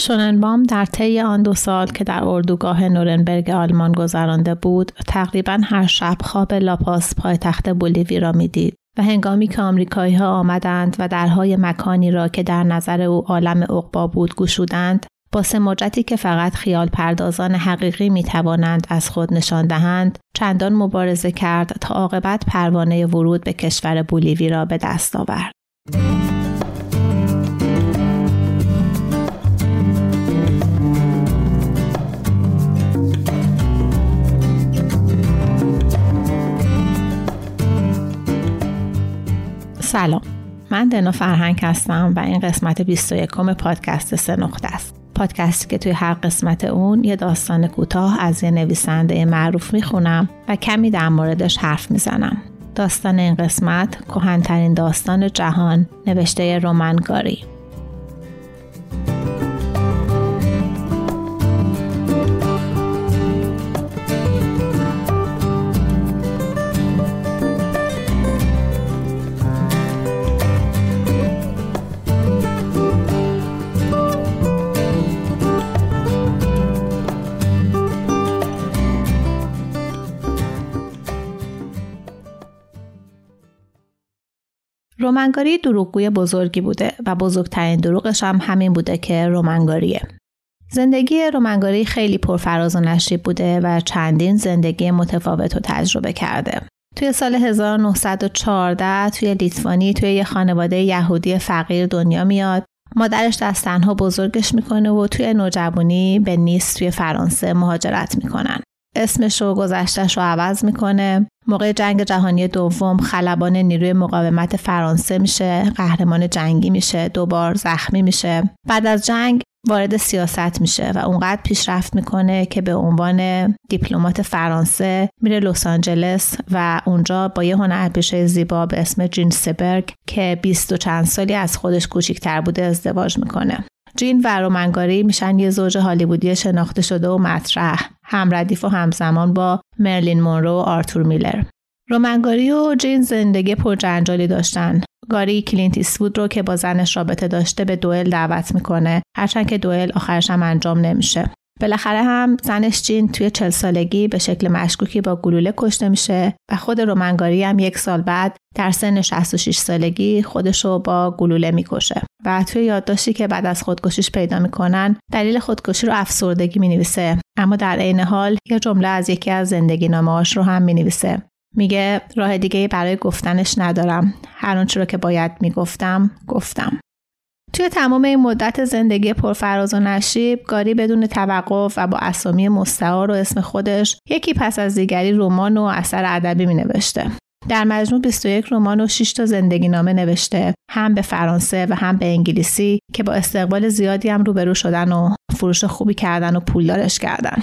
شوننبام در طی آن دو سال که در اردوگاه نورنبرگ آلمان گذرانده بود تقریبا هر شب خواب لاپاس پایتخت بولیوی را می‌دید و هنگامی که آمریکایی ها آمدند و درهای مکانی را که در نظر او عالم عقبا بود گشودند با سماجتی که فقط خیال پردازان حقیقی می توانند از خود نشان دهند چندان مبارزه کرد تا عاقبت پروانه ورود به کشور بولیوی را به دست آورد. سلام. من دنا فرهنگ هستم و این قسمت 21 پادکست سه نقطه است. پادکستی که توی هر قسمت اون یه داستان کوتاه از یه نویسنده معروف می‌خونم و کمی در موردش حرف می‌زنم. داستان این قسمت کهنترین داستان جهان نوشته رومنگاری رومنگاری دروغگوی بزرگی بوده و بزرگترین دروغش هم همین بوده که رومنگاریه. زندگی رومنگاری خیلی پرفراز و نشیب بوده و چندین زندگی متفاوت رو تجربه کرده. توی سال 1914 توی لیتوانی توی یه خانواده یهودی فقیر دنیا میاد مادرش دست تنها بزرگش می‌کنه و توی نوجوانی به نیست توی فرانسه مهاجرت می‌کنن. اسمش و گذشتش رو عوض می‌کنه. موقع جنگ جهانی دوم خلبان نیروی مقاومت فرانسه میشه قهرمان جنگی میشه دوبار زخمی میشه. بعد از جنگ وارد سیاست میشه و اونقدر پیشرفت می‌کنه که به عنوان دیپلمات فرانسه میره لس آنجلس و اونجا با یه هنرپیشه زیبا به اسم جین سبرگ که بیست و چند سالی از خودش کوچیکتر بوده ازدواج می‌کنه. جین و رومنگاری میشن یه زوج هالیوودی شناخته شده و مطرح. همردیف و همزمان با مرلین مونرو و آرتور میلر. رومنگاری و جین زندگی پرجنجالی داشتن. گاری کلینت ایستوود رو که با زنش رابطه داشته به دوئل دعوت می‌کنه. هرچند که دوئل آخرش هم انجام نمیشه. بالاخره هم زنش جین توی چل سالگی به شکل مشکوکی با گلوله کشته میشه و خود رومنگاری هم یک سال بعد در سن 66 سالگی خودش رو با گلوله می‌کشه. و توی یادداشتی که بعد از خودکشیش پیدا می‌کنن دلیل خودکشی رو افسردگی می‌نویسه. اما در عین حال یه جمله از یکی از زندگی نامه‌هاش رو هم می‌نویسه. میگه راه دیگه برای گفتنش ندارم. هر آنچه رو که باید می‌گفتم گفتم. توی تمام این مدت زندگی پرفراز و نشیب گاری بدون توقف و با اسامی مستعار و اسم خودش یکی پس از دیگری رمان و اثر ادبی می نوشته. در مجموع 21 رمان و 6 تا زندگی نامه نوشته هم به فرانسه و هم به انگلیسی که با استقبال زیادی هم روبرو شدن و فروش خوبی کردن و پولدارش کردن.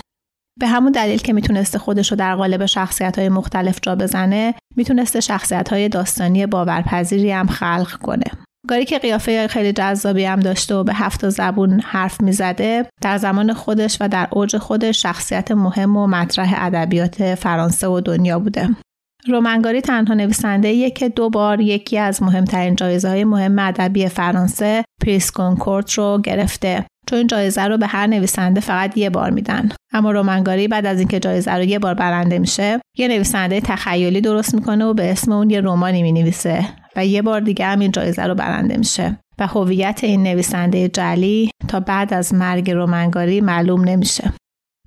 به همون دلیل که می‌تونسته خودش رو در قالب شخصیت های مختلف جا بزنه می‌تونسته شخصیت های داستانی باورپذیری هم خلق کنه. گاری که قیافه خیلی جذابی هم داشته و به هفت زبون حرف می‌زده در زمان خودش و در اوج خودش شخصیت مهم و مطرح ادبیات فرانسه و دنیا بوده. رومن گاری تنها نویسنده که دو بار یکی از مهمترین جایزه های مهم ادبی فرانسه Prix Goncourt رو گرفته. چون این جایزه رو به هر نویسنده فقط یه بار میدن. اما رومن گاری بعد از اینکه جایزه رو یه بار برنده میشه یه نویسنده تخیلی درست می‌کنه و به اسم اون یه رمانی می‌نویسه. و یه بار دیگه هم این جایزه رو برنده میشه. و هویت این نویسنده جلی تا بعد از مرگ رومنگاری معلوم نمیشه.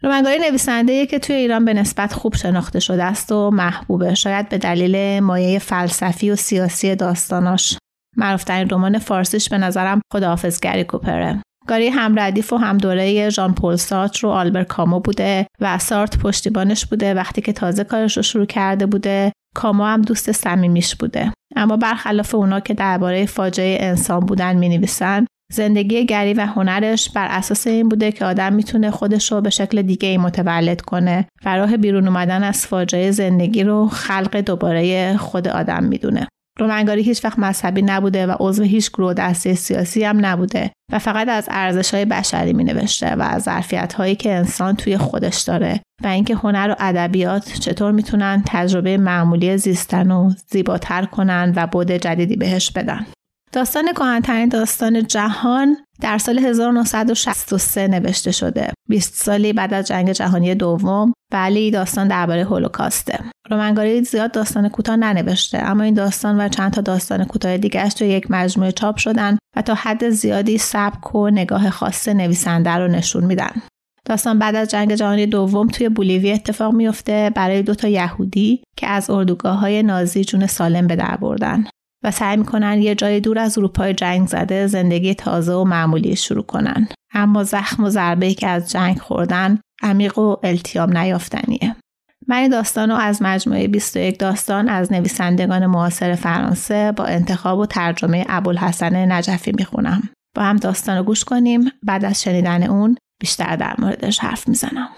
رومنگاری نویسنده که توی ایران به نسبت خوب شناخته شده است و محبوبه. شاید به دلیل مایه فلسفی و سیاسی داستاناش. معروفترین رمان فارسیش به نظرم خداحافظگری کوپره. گاری هم ردیف و هم دوره ژان پل سارت رو آلبر کامو بوده و سارت پشتیبانش بوده وقتی که تازه کارش رو شروع کرده بوده. کامو هم دوست صمیمیش بوده اما برخلاف اونا که درباره فاجعه انسان بودن می نویسن زندگی گری و هنرش بر اساس این بوده که آدم می‌تونه خودش رو به شکل دیگه ای متولد کنه و راه بیرون اومدن از فاجعه زندگی رو خلق دوباره خود آدم می‌دونه. رومنگاری هیچ وقت مذهبی نبوده و عضو هیچ گروه دسته سیاسی هم نبوده و فقط از ارزش های بشری می نوشته و از ظرفیت هایی که انسان توی خودش داره و اینکه هنر و ادبیات چطور می‌تونن تجربه معمولی زیستن و زیباتر کنن و بود جدیدی بهش بدن. داستان کهنترین داستان جهان در سال 1963 نوشته شده. 20 سالی بعد از جنگ جهانی دوم ولی داستان درباره هولوکاسته. رومنگاری زیاد داستان کوتاه ننوشته اما این داستان و چند تا داستان کوتاه دیگرش تو یک مجموعه چاپ شدن و تا حد زیادی سبک و نگاه خاص نویسنده رو نشون میدن. داستان بعد از جنگ جهانی دوم توی بولیوی اتفاق میفته برای دو تا یهودی که از اردوگاه های نازی جون سالم به در بردن. و سعی می‌کنن یه جای دور از اروپای جنگ زده زندگی تازه و معمولی شروع کنن. اما زخم و ضربه که از جنگ خوردن عمیق و التیام نیافتنیه. من این داستان رو از مجموعه 21 داستان از نویسندگان معاصر فرانسه با انتخاب و ترجمه ابوالحسن نجفی می‌خونم. با هم داستان رو گوش کنیم. بعد از شنیدن اون بیشتر در موردش حرف می‌زنم.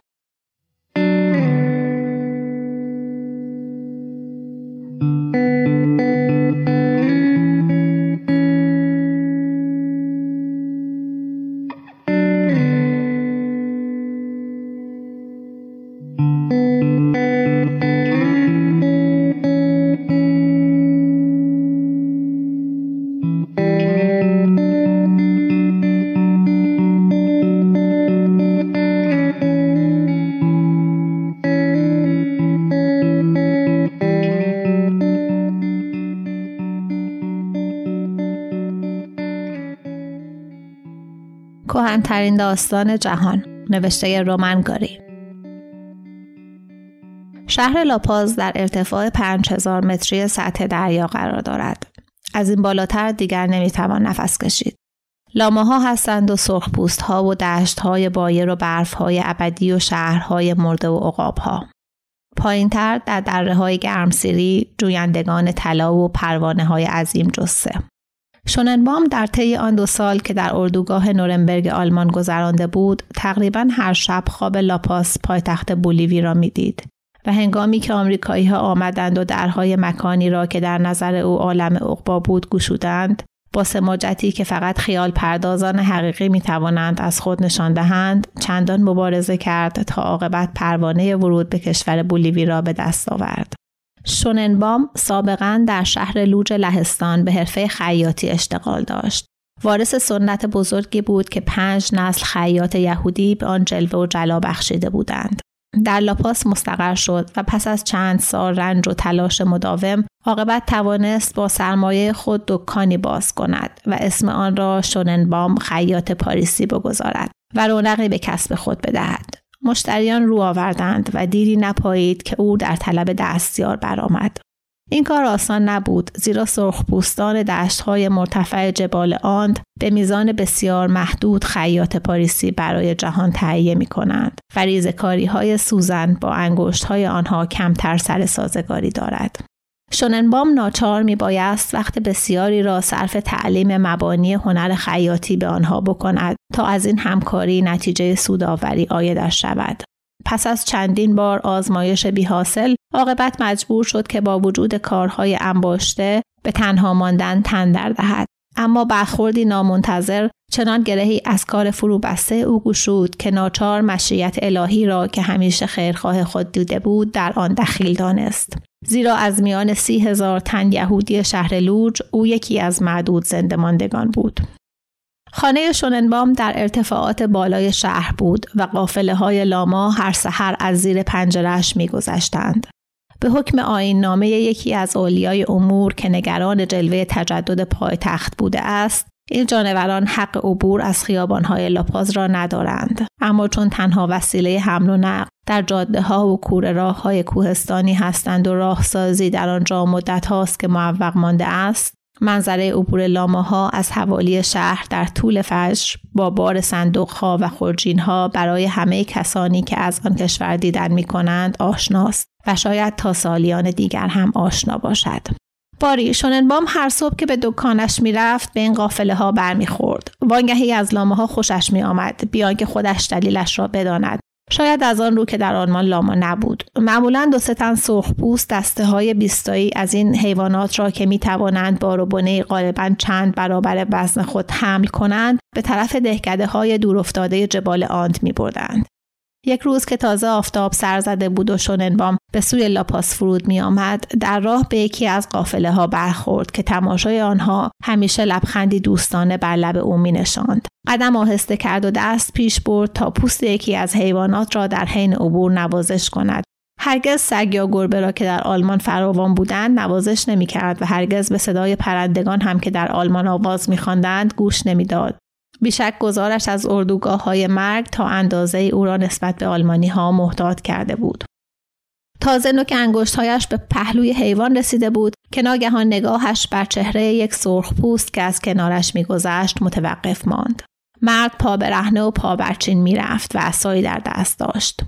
کهنترین داستان جهان نوشته رومن گاری شهر لاپاز در ارتفاع 5000 متری سطح دریا قرار دارد. از این بالاتر دیگر نمی‌توان نفس کشید. لاماها هستند و سرخپوست ها و دشت های بایر و برف های ابدی و شهرهای مرده و عقاب ها. پایینتر در دره های گرمسیری جویندگان طلا و پروانه های عظیم جسه. شوننبام در طی آن دو سال که در اردوگاه نورنبرگ آلمان گذرانده بود تقریبا هر شب خواب لاپاس پایتخت بولیوی را می‌دید و هنگامی که آمریکایی ها آمدند و درهای مکانی را که در نظر او عالم عقبا بود گشودند با سماجتی که فقط خیال پردازان حقیقی می توانند از خود نشان دهند چندان مبارزه کرد تا عاقبت پروانه ورود به کشور بولیوی را به دست آورد. شوننبام سابقا در شهر لوج لهستان به حرفه خیاطی اشتغال داشت. وارث سنت بزرگی بود که پنج نسل خیاط یهودی به آن جلوه و جلا بخشیده بودند. در لاپاس مستقر شد و پس از چند سال رنج و تلاش مداوم عاقبت توانست با سرمایه خود دکانی باز کند و اسم آن را شوننبام خیاط پاریسی بگذارد و رونقی به کسب خود بدهد. مشتریان رو آوردند و دیری نپایید که او در طلب دستیار برآمد. این کار آسان نبود زیرا سرخپوستان دشتهای مرتفع جبال آند به میزان بسیار محدود خیاط پاریسی برای جهان تهیه می کنند و ریزکاری های سوزن با انگشت های آنها کمتر سر سازگاری دارد. شوننبام ناچار می بایست وقت بسیاری را صرف تعلیم مبانی هنر خیاطی به آنها بکند تا از این همکاری نتیجه سوداوری آیدش شود. پس از چندین بار آزمایش بی حاصل عاقبت مجبور شد که با وجود کارهای انباشته به تنها ماندن تن در دهد. اما برخوردی نامنتظر چنان گرهی از کار فرو بسته او گشود که ناچار مشیت الهی را که همیشه خیرخواه خود دیده بود در آن دخیل دانست. زیرا از میان سی هزار تن یهودی شهر لوج او یکی از معدود زنده ماندگان بود. خانه شوننبام در ارتفاعات بالای شهر بود و قافله های لاما هر سحر از زیر پنجرش میگذشتند. به حکم آین نامه یکی از اولیای امور که نگران جلوه تجدد پایتخت بوده است، این جانوران حق عبور از خیابانهای لاپاز را ندارند اما چون تنها وسیله حمل و نقل در جاده ها و کوره راه های کوهستانی هستند و راهسازی در آنجا مدت هاست که معوق مانده است منظره عبور لاماها از حوالی شهر در طول فجر با بار صندوق ها و خورجین ها برای همه کسانی که از آن کشور دیدن می کنند آشناست و شاید تا سالیان دیگر هم آشنا باشد. باری. شوننبام هر صبح که به دکانش می‌رفت به این قافله ها برمیخورد. وانگهی از لامه ها خوشش می آمد بیان که خودش دلیلش را بداند. شاید از آن رو که در آلمان لاما نبود. معمولا دو ستن سرخپوست دسته های بیستایی از این حیوانات را که می توانند بونه غالبا چند برابر وزن خود حمل کنند به طرف دهکده های دورافتاده جبال آند می بردند. یک روز که تازه آفتاب سر زده بود و شوننبام به سوی لاپاس فرود می آمد در راه به یکی از قافله ها برخورد که تماشای آنها همیشه لبخندی دوستانه بر لب او می نشاند. قدم آهسته کرد و دست پیش برد تا پوست یکی از حیوانات را در حین عبور نوازش کند هرگز سگ یا گربه را که در آلمان فراوان بودند نوازش نمی‌کرد و هرگز به صدای پرندگان هم که در آلمان آواز میخواندند گوش نمی‌داد بیشک گزارش از اردوگاه های مرگ تا اندازه او را نسبت به آلمانی ها محتاط کرده بود. تازه نوک انگشتهایش به پهلوی حیوان رسیده بود که ناگهان نگاهش بر چهره یک سرخ پوست که از کنارش میگذشت متوقف ماند. مرد پا رهنه و پا برچین می‌رفت و اسایی در دست داشت.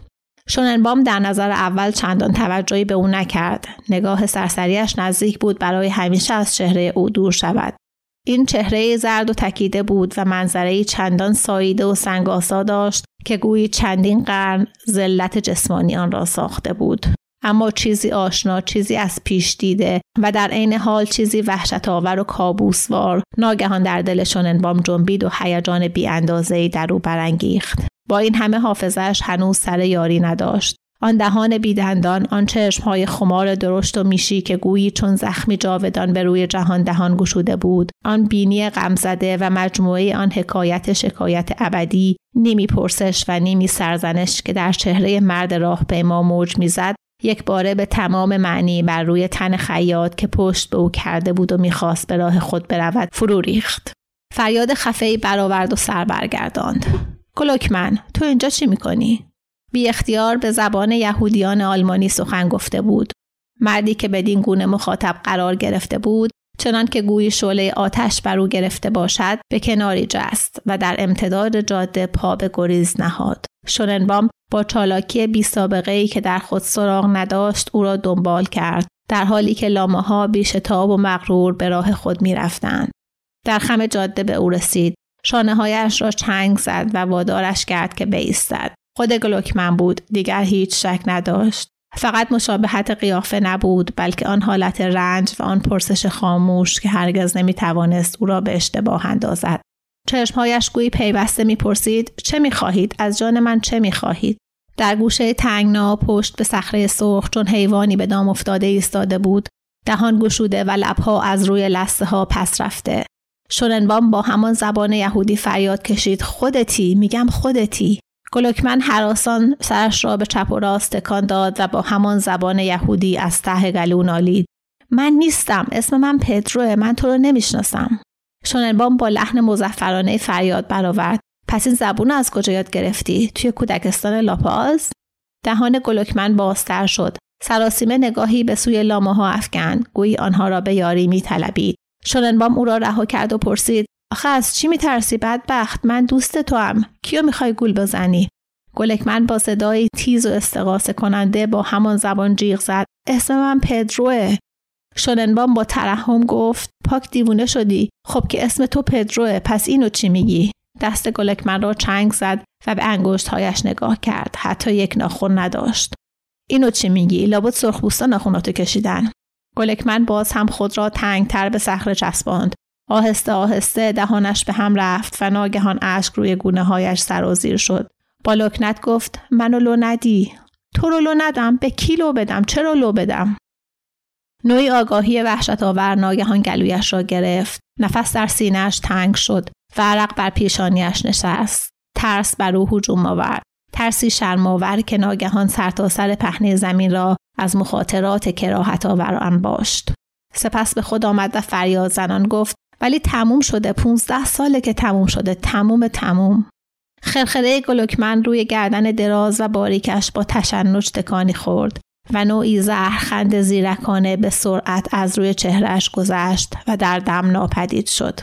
شوننبام در نظر اول چندان توجهی به او نکرد. نگاه سرسریش نزدیک بود برای همیشه از چهره او دور شود. این چهره زرد و تکیده بود و منظره چندان ساییده و سنگاسا داشت که گویی چندین قرن ذلت جسمانی آن را ساخته بود. اما چیزی آشنا چیزی از پیش دیده و در عین حال چیزی وحشت آور و کابوسوار ناگهان در دل شوننبام جنبید و هیجان بی در او برانگیخت. با این همه حافظش هنوز سر یاری نداشت. آن دهان بیدندان آن های خمار درشت و میشی که گویی چون زخمی جاودان به روی جهان دهان گشوده بود آن بینی غمزده و مجموعه آن حکایت شکایت ابدی نیمی پرسش و نیمی سرزنش که در چهره مرد راه ما موج می‌زد یک باره به تمام معنی بر روی تن خیاط که پشت به او کرده بود و می‌خواست به راه خود برود فرو ریخت. فریاد خفهای برآورد و سر برگرداند. کلوکمن تو اینجا چی می‌کنی؟ بی اختیار به زبان یهودیان آلمانی سخن گفته بود. مردی که بدین گونه مخاطب قرار گرفته بود چنان که گویی شعله آتش بر او گرفته باشد به کناری جست و در امتداد جاده پا به گریز نهاد. شوننبام با چالاکی بی سابقه ای که در خود سراغ نداشت او را دنبال کرد در حالی که لامه ها بیشتاب و مغرور به راه خود می رفتند. در خم جاده به او رسید. شانه هایش را چنگ زد و وادارش کرد که بایستد. خود گلوکمن بود. دیگر هیچ شک نداشت. فقط مشابهت قیافه نبود بلکه آن حالت رنج و آن پرسش خاموش که هرگز نمی توانست او را به اشتباه اندازد. چشمهایش گویی پیوسته می‌پرسید چه می‌خواهید؟ از جان من چه می‌خواهید؟ در گوشه تنگنا پشت به صخره سرخ چون حیوانی به دام افتاده ایستاده بود دهان گشوده و لبها از روی لسته ها پس رفته. شوننبام با همان زبان یهودی فریاد کشید. خودتی؟ میگم خودتی. گلوکمن حراسان سرش را به چپ و راست تکان داد و با همان زبان یهودی از ته گلو نالید من نیستم. اسم من پدروه. من تو رو نمی‌شناسم. شوننبام با لحن مزفرانه فریاد برآورد. پس این زبون از کجا یاد گرفتی؟ توی کودکستان لاپاز؟ دهان گلوکمن بازتر شد. سراسیمه نگاهی به سوی لامه ها افکند. گویی آنها را به یاری میطلبید. شوننبام او را رها کرد و پرسید آخه از چی میترسی بدبخت؟ من دوست تو هم کیو می‌خوای گول بزنی؟ گلکمن با صدایی تیز و استقاسه کننده با همان زبان جیغ زد. اسم من پدروه. شوننبام با ترحم گفت پاک دیوونه شدی. خب که اسم تو پدروه پس اینو چی میگی؟ دست گلکمن را چنگ زد و به انگشتهایش نگاه کرد. حتی یک ناخون نداشت. اینو چی میگی؟ لابد سرخپوستا ناخوناتو کشیدن. گلکمن باز هم خود را تنگتر به صخره چسباند. آهسته آهسته دهانش به هم رفت و ناگهان اشک روی گونه هایش سرازیر شد. با لکنت گفت منو لو ندی. تو رو لو ندم به کی لو بدم چرا لو بدم؟ نوعی آگاهی وحشت آور ناگهان گلویش را گرفت. نفس در سینهش تنگ شد و عرق بر پیشانیش نشست. ترس بر او هجوم آورد. ترسی شرمآور که ناگهان سرتاسر سر پهنه زمین را از مخاطرات کراهت آور باشت. سپس به خود آمد و فریاد زنان گفت ولی تموم شده 15 ساله که تموم شده تموم تموم خرخره گلوکمن روی گردن دراز و باریکش با تشنج تکانی خورد و نوعی زهرخند زیرکانه به سرعت از روی چهرهش گذشت و در دم ناپدید شد.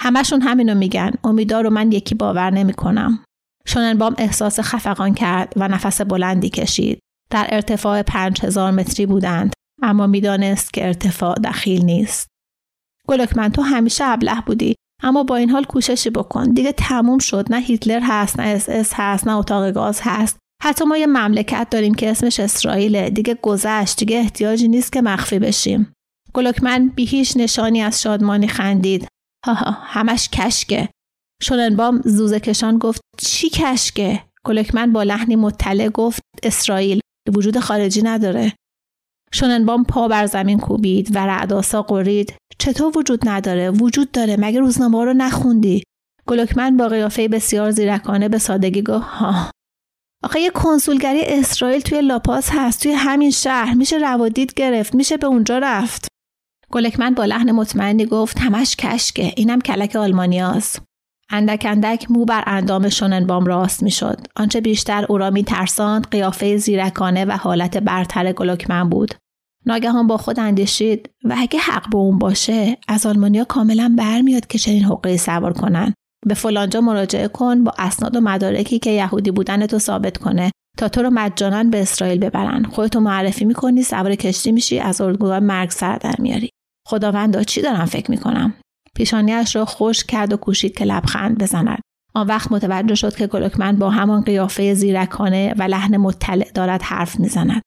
همشون همینو میگن امیدار رو من یکی باور نمی‌کنم. شوننبام احساس خفقان کرد و نفس بلندی کشید. در ارتفاع پنج هزار متری بودند اما می‌دانست که ارتفاع دخیل نیست. گلکمن تو همیشه ابله بودی. اما با این حال کوششی بکن. دیگه تموم شد. نه هیتلر هست نه اس اس هست نه اتاق گاز هست. حتی ما یه مملکت داریم که اسمش اسرائیله. دیگه گذشت دیگه احتیاجی نیست که مخفی بشیم. گلکمن بی هیچ نشانی از شادمانی خندید. ها همش کشکه. شوننبام زوزه کشان گفت چی کشکه؟ گلکمن با لحنی مطلع گفت اسرائیل وجود خارجی نداره. شوننبام پا بر زمین کوبید و رعداسا قرید. چطور وجود نداره؟ وجود داره. مگه روزنامه رو نخوندی؟ گلوکمن با قیافه بسیار زیرکانه به سادگی گفت ها. آخه یه کنسولگری اسرائیل توی لاپاس هست توی همین شهر. میشه روادید گرفت میشه به اونجا رفت. گلکمن با لحن مطمئنی گفت همش کشکه. اینم کلک آلمانیاست. اندک اندک مو بر اندام شوننبام راست می‌شد. آنچه بیشتر او را میترساند قیافه زیرکانه و حالت برتر گلوکمن بود. ناگهان با خود اندیشید و اگه حق به اون باشه از آلمانیا کاملا برمیاد که چنین حقه سوار کنن. به فلانجا مراجعه کن با اسناد و مدارکی که یهودی بودن تو ثابت کنه تا تو رو مجانا به اسرائیل ببرن. خودتو معرفی می‌کنی سوار کشتی میشی از اردوگاه مرگ سر در میاری. خداوندا چی دارم فکر می‌کنم؟ پیشانیش را خوش کرد و کوشید که لبخند بزند. آن وقت متوجه شد که گلوکمن با همان قیافه زیرکانه و لحن مطلع دارد حرف می‌زند.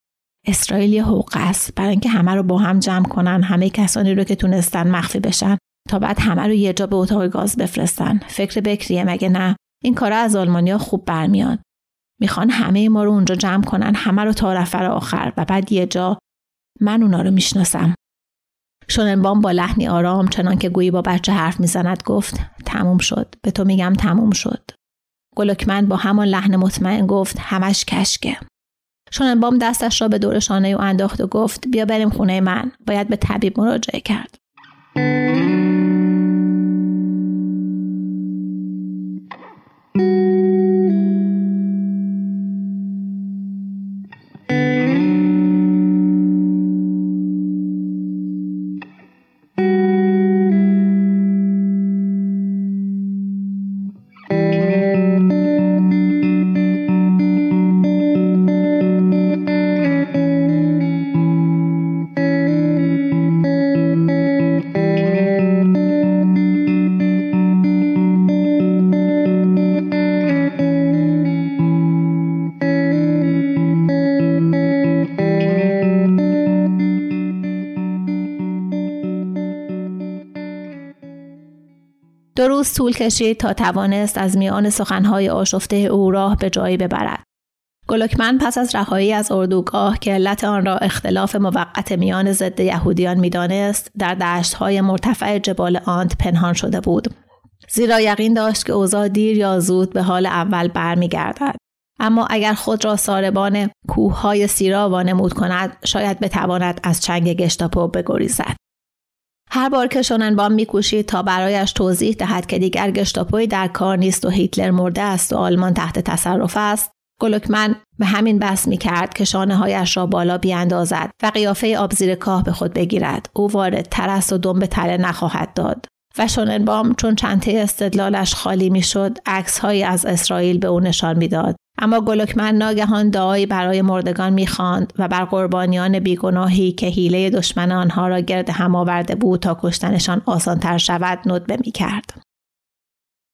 اسرائیل یه است. برای اینکه همه رو با هم جمع کنن همه کسانی رو که تونستن مخفی بشن تا بعد همه رو یه جا به اتاق گاز بفرستن. فکر بکریه مگه نه؟ این کارا از آلمانیا خوب برمیاد می‌خوان همه ما رو اونجا جمع کنن همه رو تا رفر آخر و بعد یه جا من اونا رو می‌شناسم. شوننبام با لحنی آرام چنان که گویی با بچه حرف می‌زند گفت تموم شد. به تو میگم تموم شد. گلوکمن با همان لحن مطمئن گفت همش کشکه. شوننبام دستش را به دور شانه او انداخت و گفت بیا بریم خونه من. باید به طبیب مراجعه کرد. دو روز طول کشید تا توانست از میان سخنهای آشفته او راه به جایی ببرد. گلوکمن پس از رهایی از اردوگاه که علت آن را اختلاف موقت میان ضد یهودیان می‌دانست در دشتهای مرتفع جبال آنت پنهان شده بود. زیرا یقین داشت که اوضاع دیر یا زود به حال اول برمیگردد. اما اگر خود را ساربان کوههای سیرا وانمود کند شاید بتواند از چنگ گشتاپو بگریزد. هر بار که شوننبام میکوشید تا برایش توضیح دهد که دیگر گشتاپوی در کار نیست و هیتلر مرده است و آلمان تحت تصرف است گلوکمن به همین بس می کرد که شانه هایش را بالا بیاندازد و قیافه آبزیر کاه به خود بگیرد. او وارد تر است و دم به تله نخواهد داد. و شوننبام چون چنته استدلالش خالی می‌شد عکسهایی از اسرائیل به او نشان می‌داد. اما گلوکمن ناگهان دعایی برای مردگان می‌خواند و بر قربانیان بیگناهی که حیله دشمن آنها را گرد هم آورده بود تا کشتنشان آسانتر شود ندبه می‌کرد.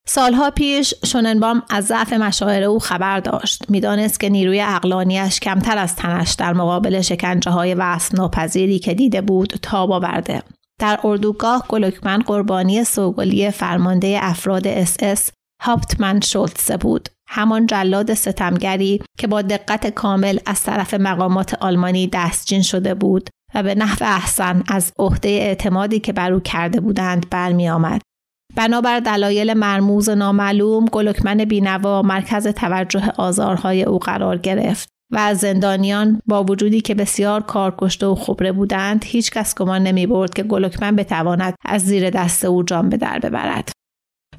سالها پیش شوننبام از ضعف مشاعر او خبر داشت. می‌دانست که نیروی عقلانیش کمتر از تنش در مقابل شکنجه های وصف ناپذیری که دیده بود تاب آورده. در اردوگاه گلوکمن قربانی سوگلی فرمانده افراد اس اس هاپتمن شولتسه بود همان جلاد ستمگری که با دقت کامل از طرف مقامات آلمانی دستچین شده بود و به نحو احسن از عهده اعتمادی که بر او کرده بودند برمی آمد. بنابر دلایل مرموز نامعلوم گلکمن بینوا مرکز توجه آزارهای او قرار گرفت و زندانیان با وجودی که بسیار کارکشته و خبره بودند هیچ کس گمان نمی برد که گلکمن بتواند از زیر دست او جان به در ببرد.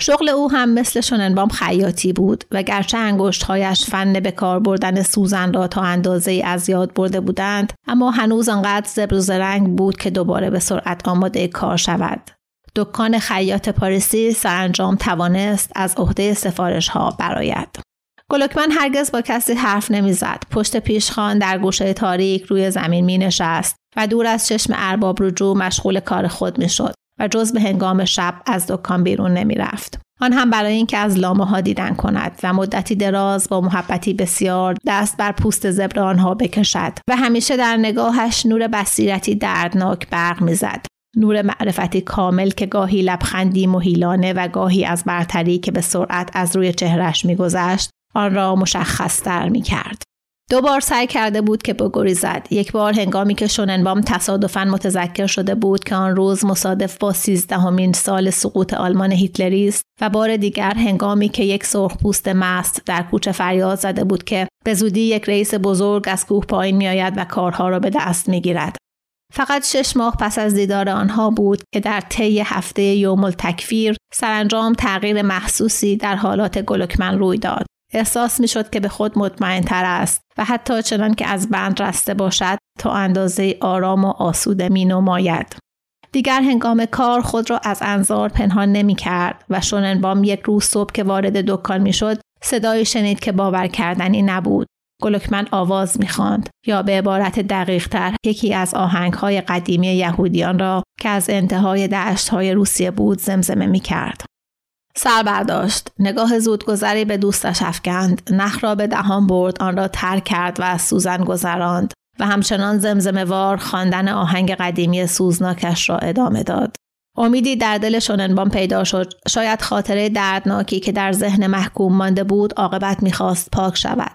شغل او هم مثل شوننبام خیاطی بود و گرچه انگشتهایش فن به کار بردن سوزن را تا اندازه از یاد برده بودند اما هنوز آنقدر زبر و زرنگ بود که دوباره به سرعت آماده کار شود دکان خیاط پاریسی سرانجام توانست از عهده سفارش ها برآید گلوکمن هرگز با کسی حرف نمی‌زد پشت پیشخان در گوشه تاریک روی زمین می نشست و دور از چشم ارباب رجوع مشغول کار خود می شد و جز به هنگام شب از دکان بیرون نمی رفت. آن هم برای اینکه از لامه ها دیدن کند و مدتی دراز با محبتی بسیار دست بر پوست زبر آنها بکشد و همیشه در نگاهش نور بصیرتی دردناک برق می‌زد نور معرفتی کامل که گاهی لبخندی مهیلانه و گاهی از برتری که به سرعت از روی چهرش میگذشت آن را مشخصتر می کرد. دو بار سعی کرده بود که بگریزد. یک بار هنگامی که شوننبام تصادفا متذکر شده بود که آن روز مصادف با سیزدهمین سال سقوط آلمان هیتلری است و بار دیگر هنگامی که یک سرخپوست مست در کوچه فریاد زده بود که به زودی یک رئیس بزرگ از کوه پایین میآید و کارها را به دست می‌گیرد. فقط شش ماه پس از دیدار آنها بود که در طی هفته یوم التکفیر سرانجام تغییر محسوسی در حالات گلوکمن روی داد. احساس می شد که به خود مطمئن تر است و حتی چنان که از بند رسته باشد تا اندازه آرام و آسوده می نماید. دیگر هنگام کار خود را از انظار پنهان نمی کرد و شوننبام یک روز صبح که وارد دکان می شد صدایی شنید که باور کردنی نبود. گلوکمن آواز می‌خواند یا به عبارت دقیق تر یکی از آهنگ های قدیمی یهودیان را که از انتهای دشت روسیه بود زمزمه می کرد. سر برداشت. نگاه زودگذری به دوستش افکند. نخ را به دهان برد آن را ترک کرد و از سوزن گذراند و همچنان زمزمه وار خواندن آهنگ قدیمی سوزناکش را ادامه داد. امیدی در دل شوننبام پیدا شد. شاید خاطره دردناکی که در ذهن محکوم مانده بود عاقبت می‌خواست پاک شود.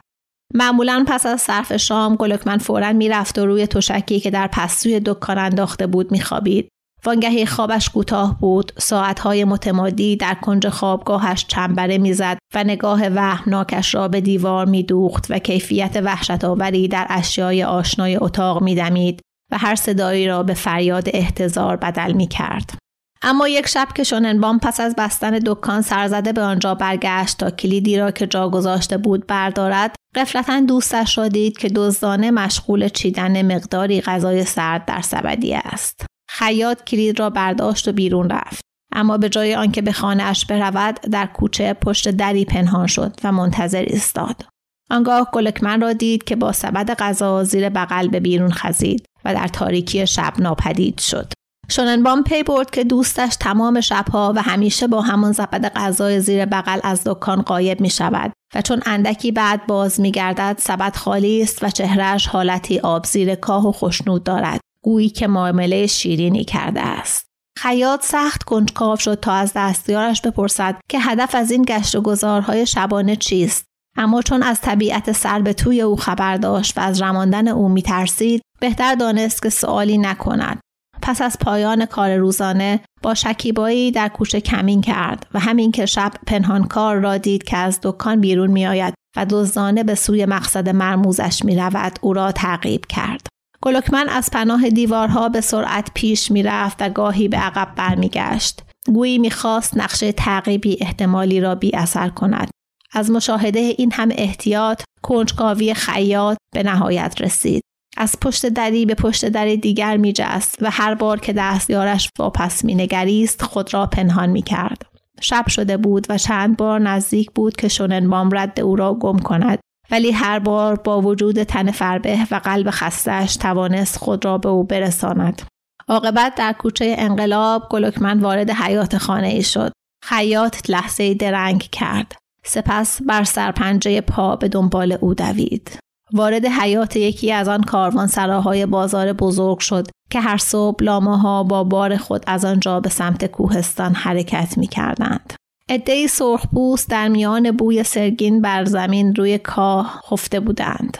معمولا پس از صرف شام گلکمن فورا می‌رفت و روی تشکی که در پستوی دکان انداخته بود میخوابید. وانگهی خوابش کوتاه بود ساعتهای متمادی در کنج خوابگاهش چنبره می‌زد و نگاه وهمناکش را به دیوار میدوخت و کیفیت وحشت آوری در اشیای آشنای اتاق میدمید و هر صدایی را به فریاد احتضار بدل می کرد. اما یک شب که شوننبام پس از بستن دکان سرزده به آنجا برگشت تا کلیدی را که جا گذاشته بود بردارد قفلتا دوستش را دید که دزدانه مشغول چیدن مقداری غذای سرد در سبدیه است خیاط کلید را برداشت و بیرون رفت. اما به جای آنکه به خانهاش برود در کوچه پشت دری پنهان شد و منتظر ایستاد. آنگاه گلکمن را دید که با سبد غذا زیر بغل به بیرون خزید و در تاریکی شب ناپدید شد. شوننبام پی برد که دوستش تمام شبها و همیشه با همان زبد غذای زیر بغل از دکان قایب می شود و چون اندکی بعد باز می گردد سبد خالی است و چهرهش حالتی آب زیر کاه و خشنود دارد. گویی که معامله شیرینی کرده است. خیاط سخت کنجکاو شد تا از دستیارش بپرسد که هدف از این گشت و گذارهای شبانه چیست. اما چون از طبیعت سر به توی او خبر داشت و از رماندن او میترسید بهتر دانست که سوالی نکند. پس از پایان کار روزانه با شکیبایی در کوچه کمین کرد و همین که شب پنهانکار را دید که از دکان بیرون میآید و دزدانه به سوی مقصد مرموزش می رود او را تعقیب کرد. گلوکمن از پناه دیوارها به سرعت پیش می‌رفت و گاهی به عقب برمیگشت. گویی می‌خواست نقشه تعقیبی احتمالی را بی اثر کند. از مشاهده این هم احتیاط کنجکاوی خیاط به نهایت رسید. از پشت دری به پشت در دیگر میجست و هر بار که دستیارش واپس مینگریست خود را پنهان می‌کرد. شب شده بود و چند بار نزدیک بود که شوننبام رد او را گم کند. ولی هر بار با وجود تن فربه و قلب خستش توانست خود را به او برساند. عاقبت در کوچه انقلاب گلوکمن وارد حیات خانه ای شد. خیاط لحظه درنگ کرد. سپس بر سرپنجه پا به دنبال او دوید. وارد حیات یکی از آن کاروان سراهای بازار بزرگ شد که هر صبح لامه ها با بار خود از آنجا به سمت کوهستان حرکت می کردند. عدهای سرخپوست در میان بوی سرگین بر زمین روی کاه خفته بودند.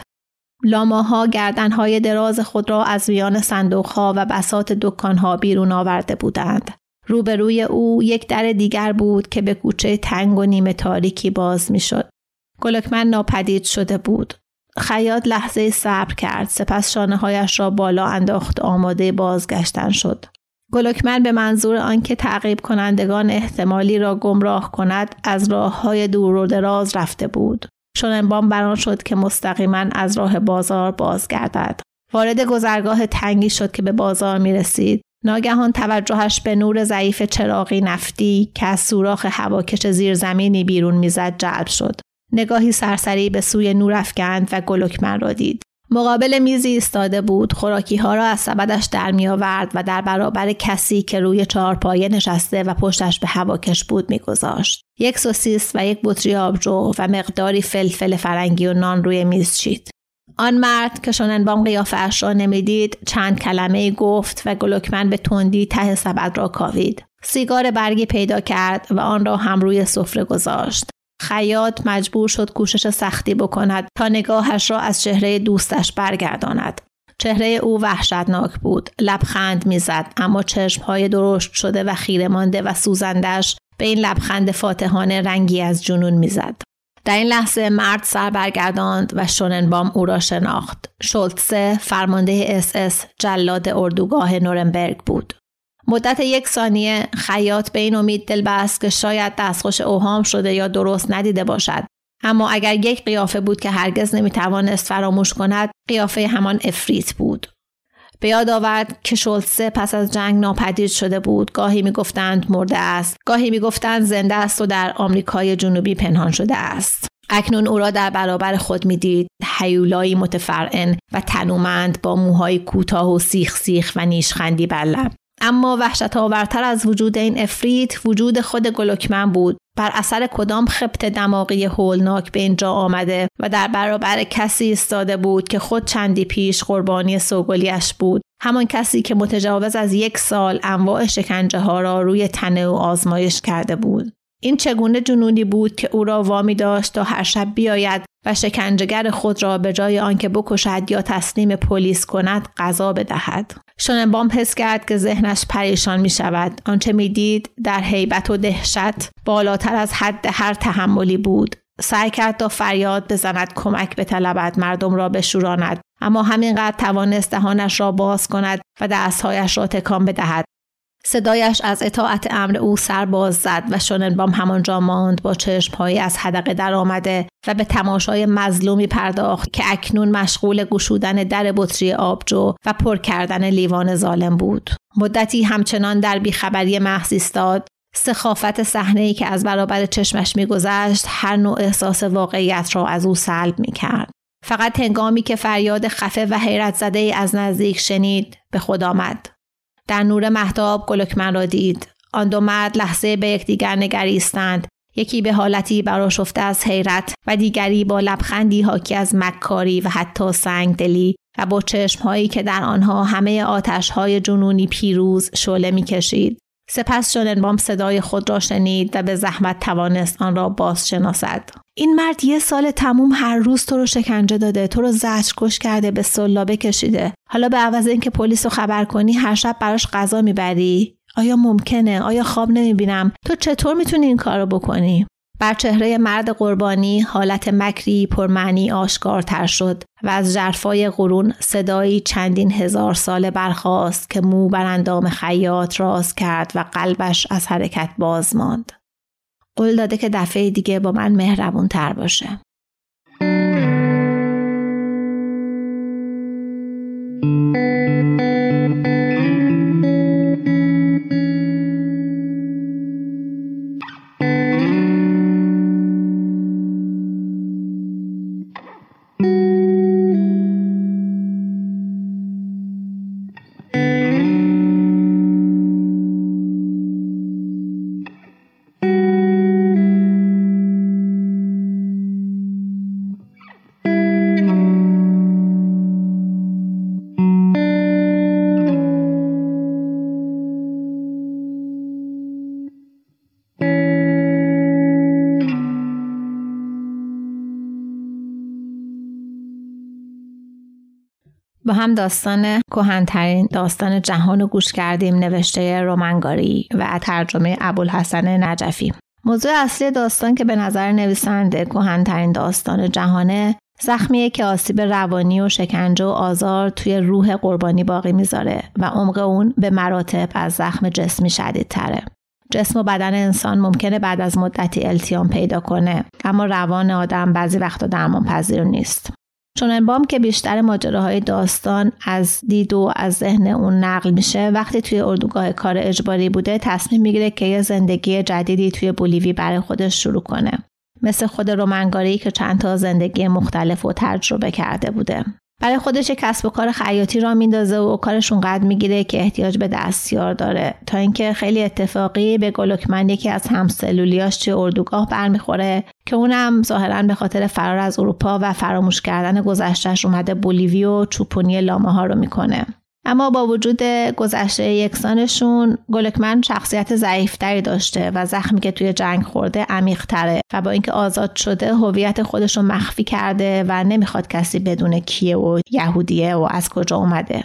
لاماها گردنهای دراز خود را از میان صندوقها و بسات دکانها بیرون آورده بودند. روبروی او یک در دیگر بود که به کوچه تنگ و نیمه تاریکی باز می‌شد. گلکمن ناپدید شده بود. خیاط لحظه صبر کرد سپس شانه هایش را بالا انداخت آماده بازگشتن شد. گلوکمن به منظور آنکه تعقیب کنندگان احتمالی را گمراه کند از راه های دور و دراز رفته بود. چون انبام بران شد که مستقیما از راه بازار بازگردد. وارد گذرگاه تنگی شد که به بازار می رسید. ناگهان توجهش به نور ضعیف چراغی نفتی که از سوراخ هواکش زیرزمینی بیرون می‌زد جلب شد. نگاهی سرسری به سوی نور افکند و گلوکمن را دید. مقابل میزی ایستاده بود. خوراکی ها را از سبدش در می آورد و در برابر کسی که روی چهارپایه نشسته و پشتش به هواکش بود میگذاشت. یک سوسیس و یک بطری آبجو و مقداری فلفل فرنگی و نان روی میز چید. آن مرد که شوننبام قیافهاش را نمی‌دید چند کلمه گفت و گلوکمن به تندی ته سبد را کاوید. سیگار برگی پیدا کرد و آن را هم روی سفره گذاشت. خیاط مجبور شد کوشش سختی بکند تا نگاهش را از چهره دوستش برگرداند. چهره او وحشتناک بود. لبخند می‌زد اما چشمهای درشت شده و خیره مانده و سوزندش به این لبخند فاتحانه رنگی از جنون می‌زد. در این لحظه مرد سر برگرداند و شوننبام او را شناخت. شولتسه فرمانده اس اس جلاد اردوگاه نورنبرگ بود. مدت یک ثانیه خیاط به این امید دل بست که شاید دستخوش اوهام شده یا درست ندیده باشد. اما اگر یک قیافه بود که هرگز نمی‌توانست فراموش کند قیافه همان افریت بود. به یاد آورد که شولتسه پس از جنگ ناپدید شده بود. گاهی می‌گفتند مرده است. گاهی می‌گفتند زنده است و در آمریکای جنوبی پنهان شده است. اکنون او را در برابر خود می‌دید. حیولایی متفرعن و تنومند با موهای کوتاه و سیخ سیخ و نیشخندی بر لب. اما وحشت آورتر از وجود این افریت وجود خود گلوکمن بود. بر اثر کدام خبت دماغی هولناک به اینجا آمده و در برابر کسی ایستاده بود که خود چندی پیش قربانی سوگلیش بود؟ همان کسی که متجاوز از یک سال انواع شکنجه ها را روی تنه او آزمایش کرده بود. این چگونه جنونی بود که او را وامی داشت تا هر شب بیاید و شکنجهگر خود را به جای آنکه بکشد یا تسلیم پلیس کند غذا بدهد. شوننبام حس کرد که ذهنش پریشان می شود آنچه می دید در حیبت و دهشت بالاتر از حد هر تحملی بود. سعی کرد تا فریاد بزند کمک بطلبد مردم را بشوراند اما همینقدر توانست دهانش را باز کند و دستهایش را تکان بدهد. صدایش از اطاعت امر او سر باز زد و شوننبام همانجا ماند با چشمهایی از حدقه در آمده و به تماشای مظلومی پرداخت که اکنون مشغول گشودن در بطری آبجو و پر کردن لیوان ظالم بود. مدتی همچنان در بیخبری محض ایستاد سخافت صحنه که از برابر چشمش میگذشت هر نوع احساس واقعیت را از او سلب می کرد. فقط هنگامی که فریاد خفه و حیرت زده از نزدیک شنید به خود آمد. در نور محتاب گلکمن را دید. آن دو مرد لحظه به یکدیگر نگریستند. یکی به حالتی براشفته از حیرت و دیگری با لبخندی حاکی از مکاری و حتی سنگدلی و با چشمهایی که در آنها همه آتشهای جنونی پیروز شعله می‌کشید. سپس شوننبام صدای خود را شنید و به زحمت توانست آن را باز شناسد. این مرد یه سال تموم هر روز تو رو شکنجه داده تو رو زجر کش کرده به سلابه کشیده حالا به عوض اینکه پلیس رو خبر کنی هر شب براش غذا می‌بری. آیا ممکنه؟ آیا خواب نمی‌بینم؟ تو چطور می‌تونی این کار رو بکنی؟ بر چهره مرد قربانی حالت مکری پرمعنی آشکارتر شد و از جرفای قرون صدایی چندین هزار ساله برخاست که مو بر اندام خیاط راز کرد و قلبش از حرکت باز ماند. قول داده که دفعه دیگه با من مهربون تر باشه. هم داستان کهنترین داستان جهان رو گوش کردیم نوشته رومنگاری و ترجمه ابوالحسن نجفی موضوع اصلی داستان که به نظر نویسنده کهنترین داستان جهانه زخمیه که آسیب روانی و شکنجه و آزار توی روح قربانی باقی می‌ذاره و عمق اون به مراتب از زخم جسمی شدید تره. جسم و بدن انسان ممکنه بعد از مدتی التیام پیدا کنه اما روان آدم بعضی وقتا درمان پذیر نیست. بام که بیشتر ماجراهای داستان از دید و از ذهن اون نقل میشه وقتی توی اردوگاه کار اجباری بوده تصمیم می‌گیره که یه زندگی جدیدی توی بولیوی برای خودش شروع کنه. مثل خود رومنگاری که چند تا زندگی مختلف و تجربه کرده بوده. برای خودش کسب و کار خیاطی را میندازه و کارش اونقدر می‌گیره که احتیاج به دستیار داره. تا اینکه خیلی اتفاقی به گلوکمن یکی از همسلولیاش چه اردوگاه برمیخوره که اونم ظاهرا به خاطر فرار از اروپا و فراموش کردن گذشتهش اومده بولیوی و چوپونی لامه ها رو می‌کنه. اما با وجود گذشته یکسانشون گلکمن شخصیت ضعیفتری داشته و زخمی که توی جنگ خورده عمیقتره و با اینکه آزاد شده هویت خودش رو مخفی کرده و نمی‌خواد کسی بدونه کیه و یهودیه و از کجا اومده.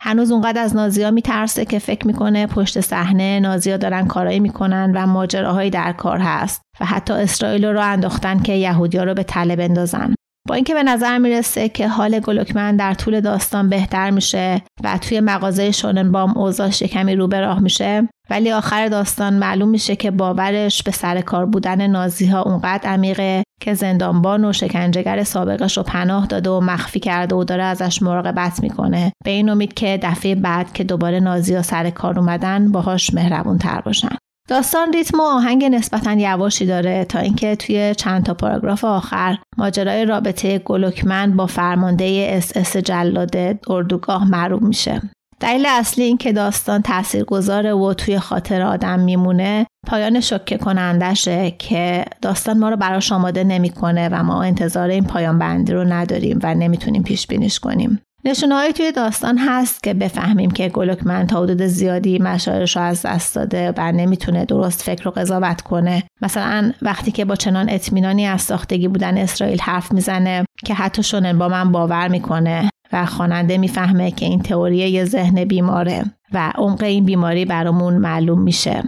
هنوز اونقدر از نازیا میترسه که فکر می‌کنه پشت صحنه نازیا دارن کارایی می‌کنن و ماجراهایی در کار هست و حتی اسرائیل رو انداختن که یهودیا رو به تله بندازن. با اینکه به نظر می‌رسه که حال گلوکمن در طول داستان بهتر میشه و توی مغازه شوننبام اوضاعش کمی رو به راه میشه ولی آخر داستان معلوم میشه که باورش به سر کار بودن نازی ها اونقدر عمیقه که زندانبان و شکنجه‌گر سابقش رو پناه داده و مخفی کرده و داره ازش مراقبت می‌کنه. به این امید که دفعه بعد که دوباره نازی ها سر کار اومدن باهاش مهربون تر باشن. داستان ریتم و آهنگ نسبتا یواشی داره تا اینکه توی چند تا پاراگراف آخر ماجرای رابطه گلوکمن با فرمانده اس اس جلاد اردوگاه معروم میشه. دلیل اصلی این که داستان گذاره و توی خاطر آدم میمونه پایان شکه کنندشه که داستان ما رو براش آماده نمی‌کنه و ما انتظار این پایان بندی رو نداریم و نمی‌تونیم پیش بینیش کنیم. نشونه توی داستان هست که بفهمیم که گلوکمن تا حدود زیادی مشاعرش از دست داده و نمی‌تونه درست فکر و قضاوت کنه. مثلا وقتی که با چنان اطمینانی از ساختگی بودن اسرائیل حرف می‌زنه که حتی شونن با من باور می‌کنه و خواننده می‌فهمه که این تئوری یه ذهن بیماره و عمق این بیماری برامون معلوم میشه.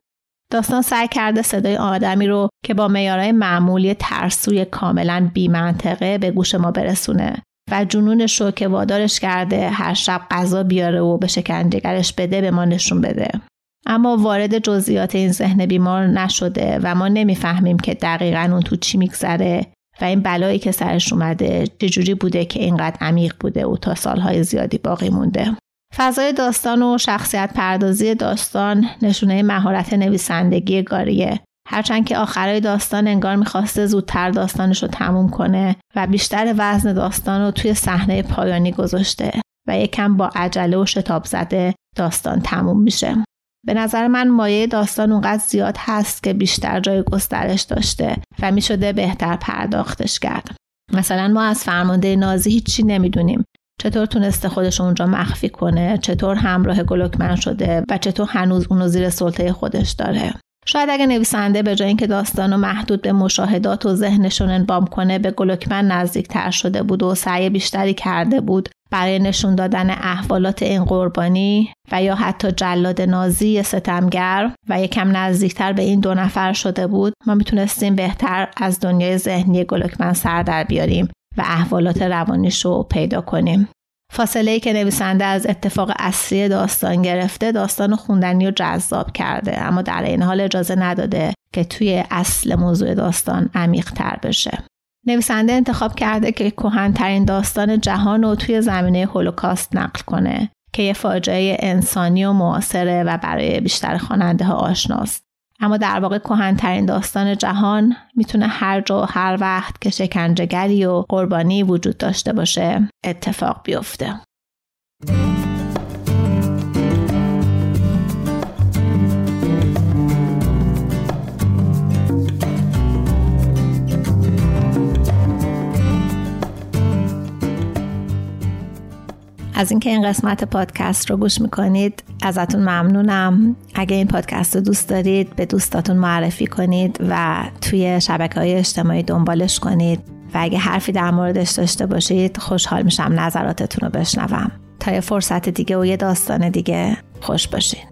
داستان سعی کرده صدای آدمی رو که با میارای معمولی ترسوی کاملا بیمنطقه به گوش ما برسونه. و جنونش رو که وادارش کرده هر شب غذا بیاره و به شکنجهگرش بده به ما نشون بده. اما وارد جزئیات این ذهن بیمار نشده و ما نمی‌فهمیم که دقیقا اون تو چی میگذره و این بلایی که سرش اومده چجوری بوده که اینقدر عمیق بوده و تا سالهای زیادی باقی مونده. فضای داستان و شخصیت پردازی داستان نشونه مهارت نویسندگی گاریه. هرچند که آخرای داستان انگار می‌خواسته زودتر داستانش رو تموم کنه و بیشتر وزن داستان رو توی صحنه پایانی گذاشته و یکم با عجله و شتاب زده داستان تموم میشه. به نظر من مایه داستان اونقدر زیاد هست که بیشتر جای گسترش داشته و می‌شده بهتر پرداختش کرد. مثلا ما از فرمانده نازی هیچی نمی‌دونیم. چطور تونسته خودش اونجا مخفی کنه چطور همراه گلوکمن شده و چطور هنوز اونو زیر سلطه خودش داره شاید اگه نویسنده به جای اینکه داستان رو محدود به مشاهدات و ذهنشون انبام کنه به گلوکمن نزدیک تر شده بود و سعی بیشتری کرده بود برای نشون دادن احوالات این قربانی و یا حتی جلاد نازی ستمگر و یکم نزدیکتر به این دو نفر شده بود ما می‌تونستیم بهتر از دنیای ذهنی گلوکمن سر در بیاریم و احوالات روانیش رو پیدا کنیم. فاصله که نویسنده از اتفاق اصلی داستان گرفته داستان خوندنی رو جذاب کرده. اما در این حال اجازه نداده که توی اصل موضوع داستان عمیق تر بشه. نویسنده انتخاب کرده که کهنترین داستان جهان رو توی زمینه هولوکاست نقل کنه که یه فاجعه انسانی و معاصره و برای بیشتر خواننده ها آشناست. اما در واقع کهنترین داستان جهان می‌تونه هر جا و هر وقت که شکنجهگری و قربانی وجود داشته باشه اتفاق بیفته. از اینکه این قسمت پادکست رو گوش می‌کنید ازتون ممنونم. اگه این پادکست رو دوست دارید به دوستاتون معرفی کنید و توی شبکه های اجتماعی دنبالش کنید. و اگه حرفی در موردش داشته باشید خوشحال میشم نظراتتون رو بشنوم. تا یه فرصت دیگه و یه داستان دیگه خوش باشید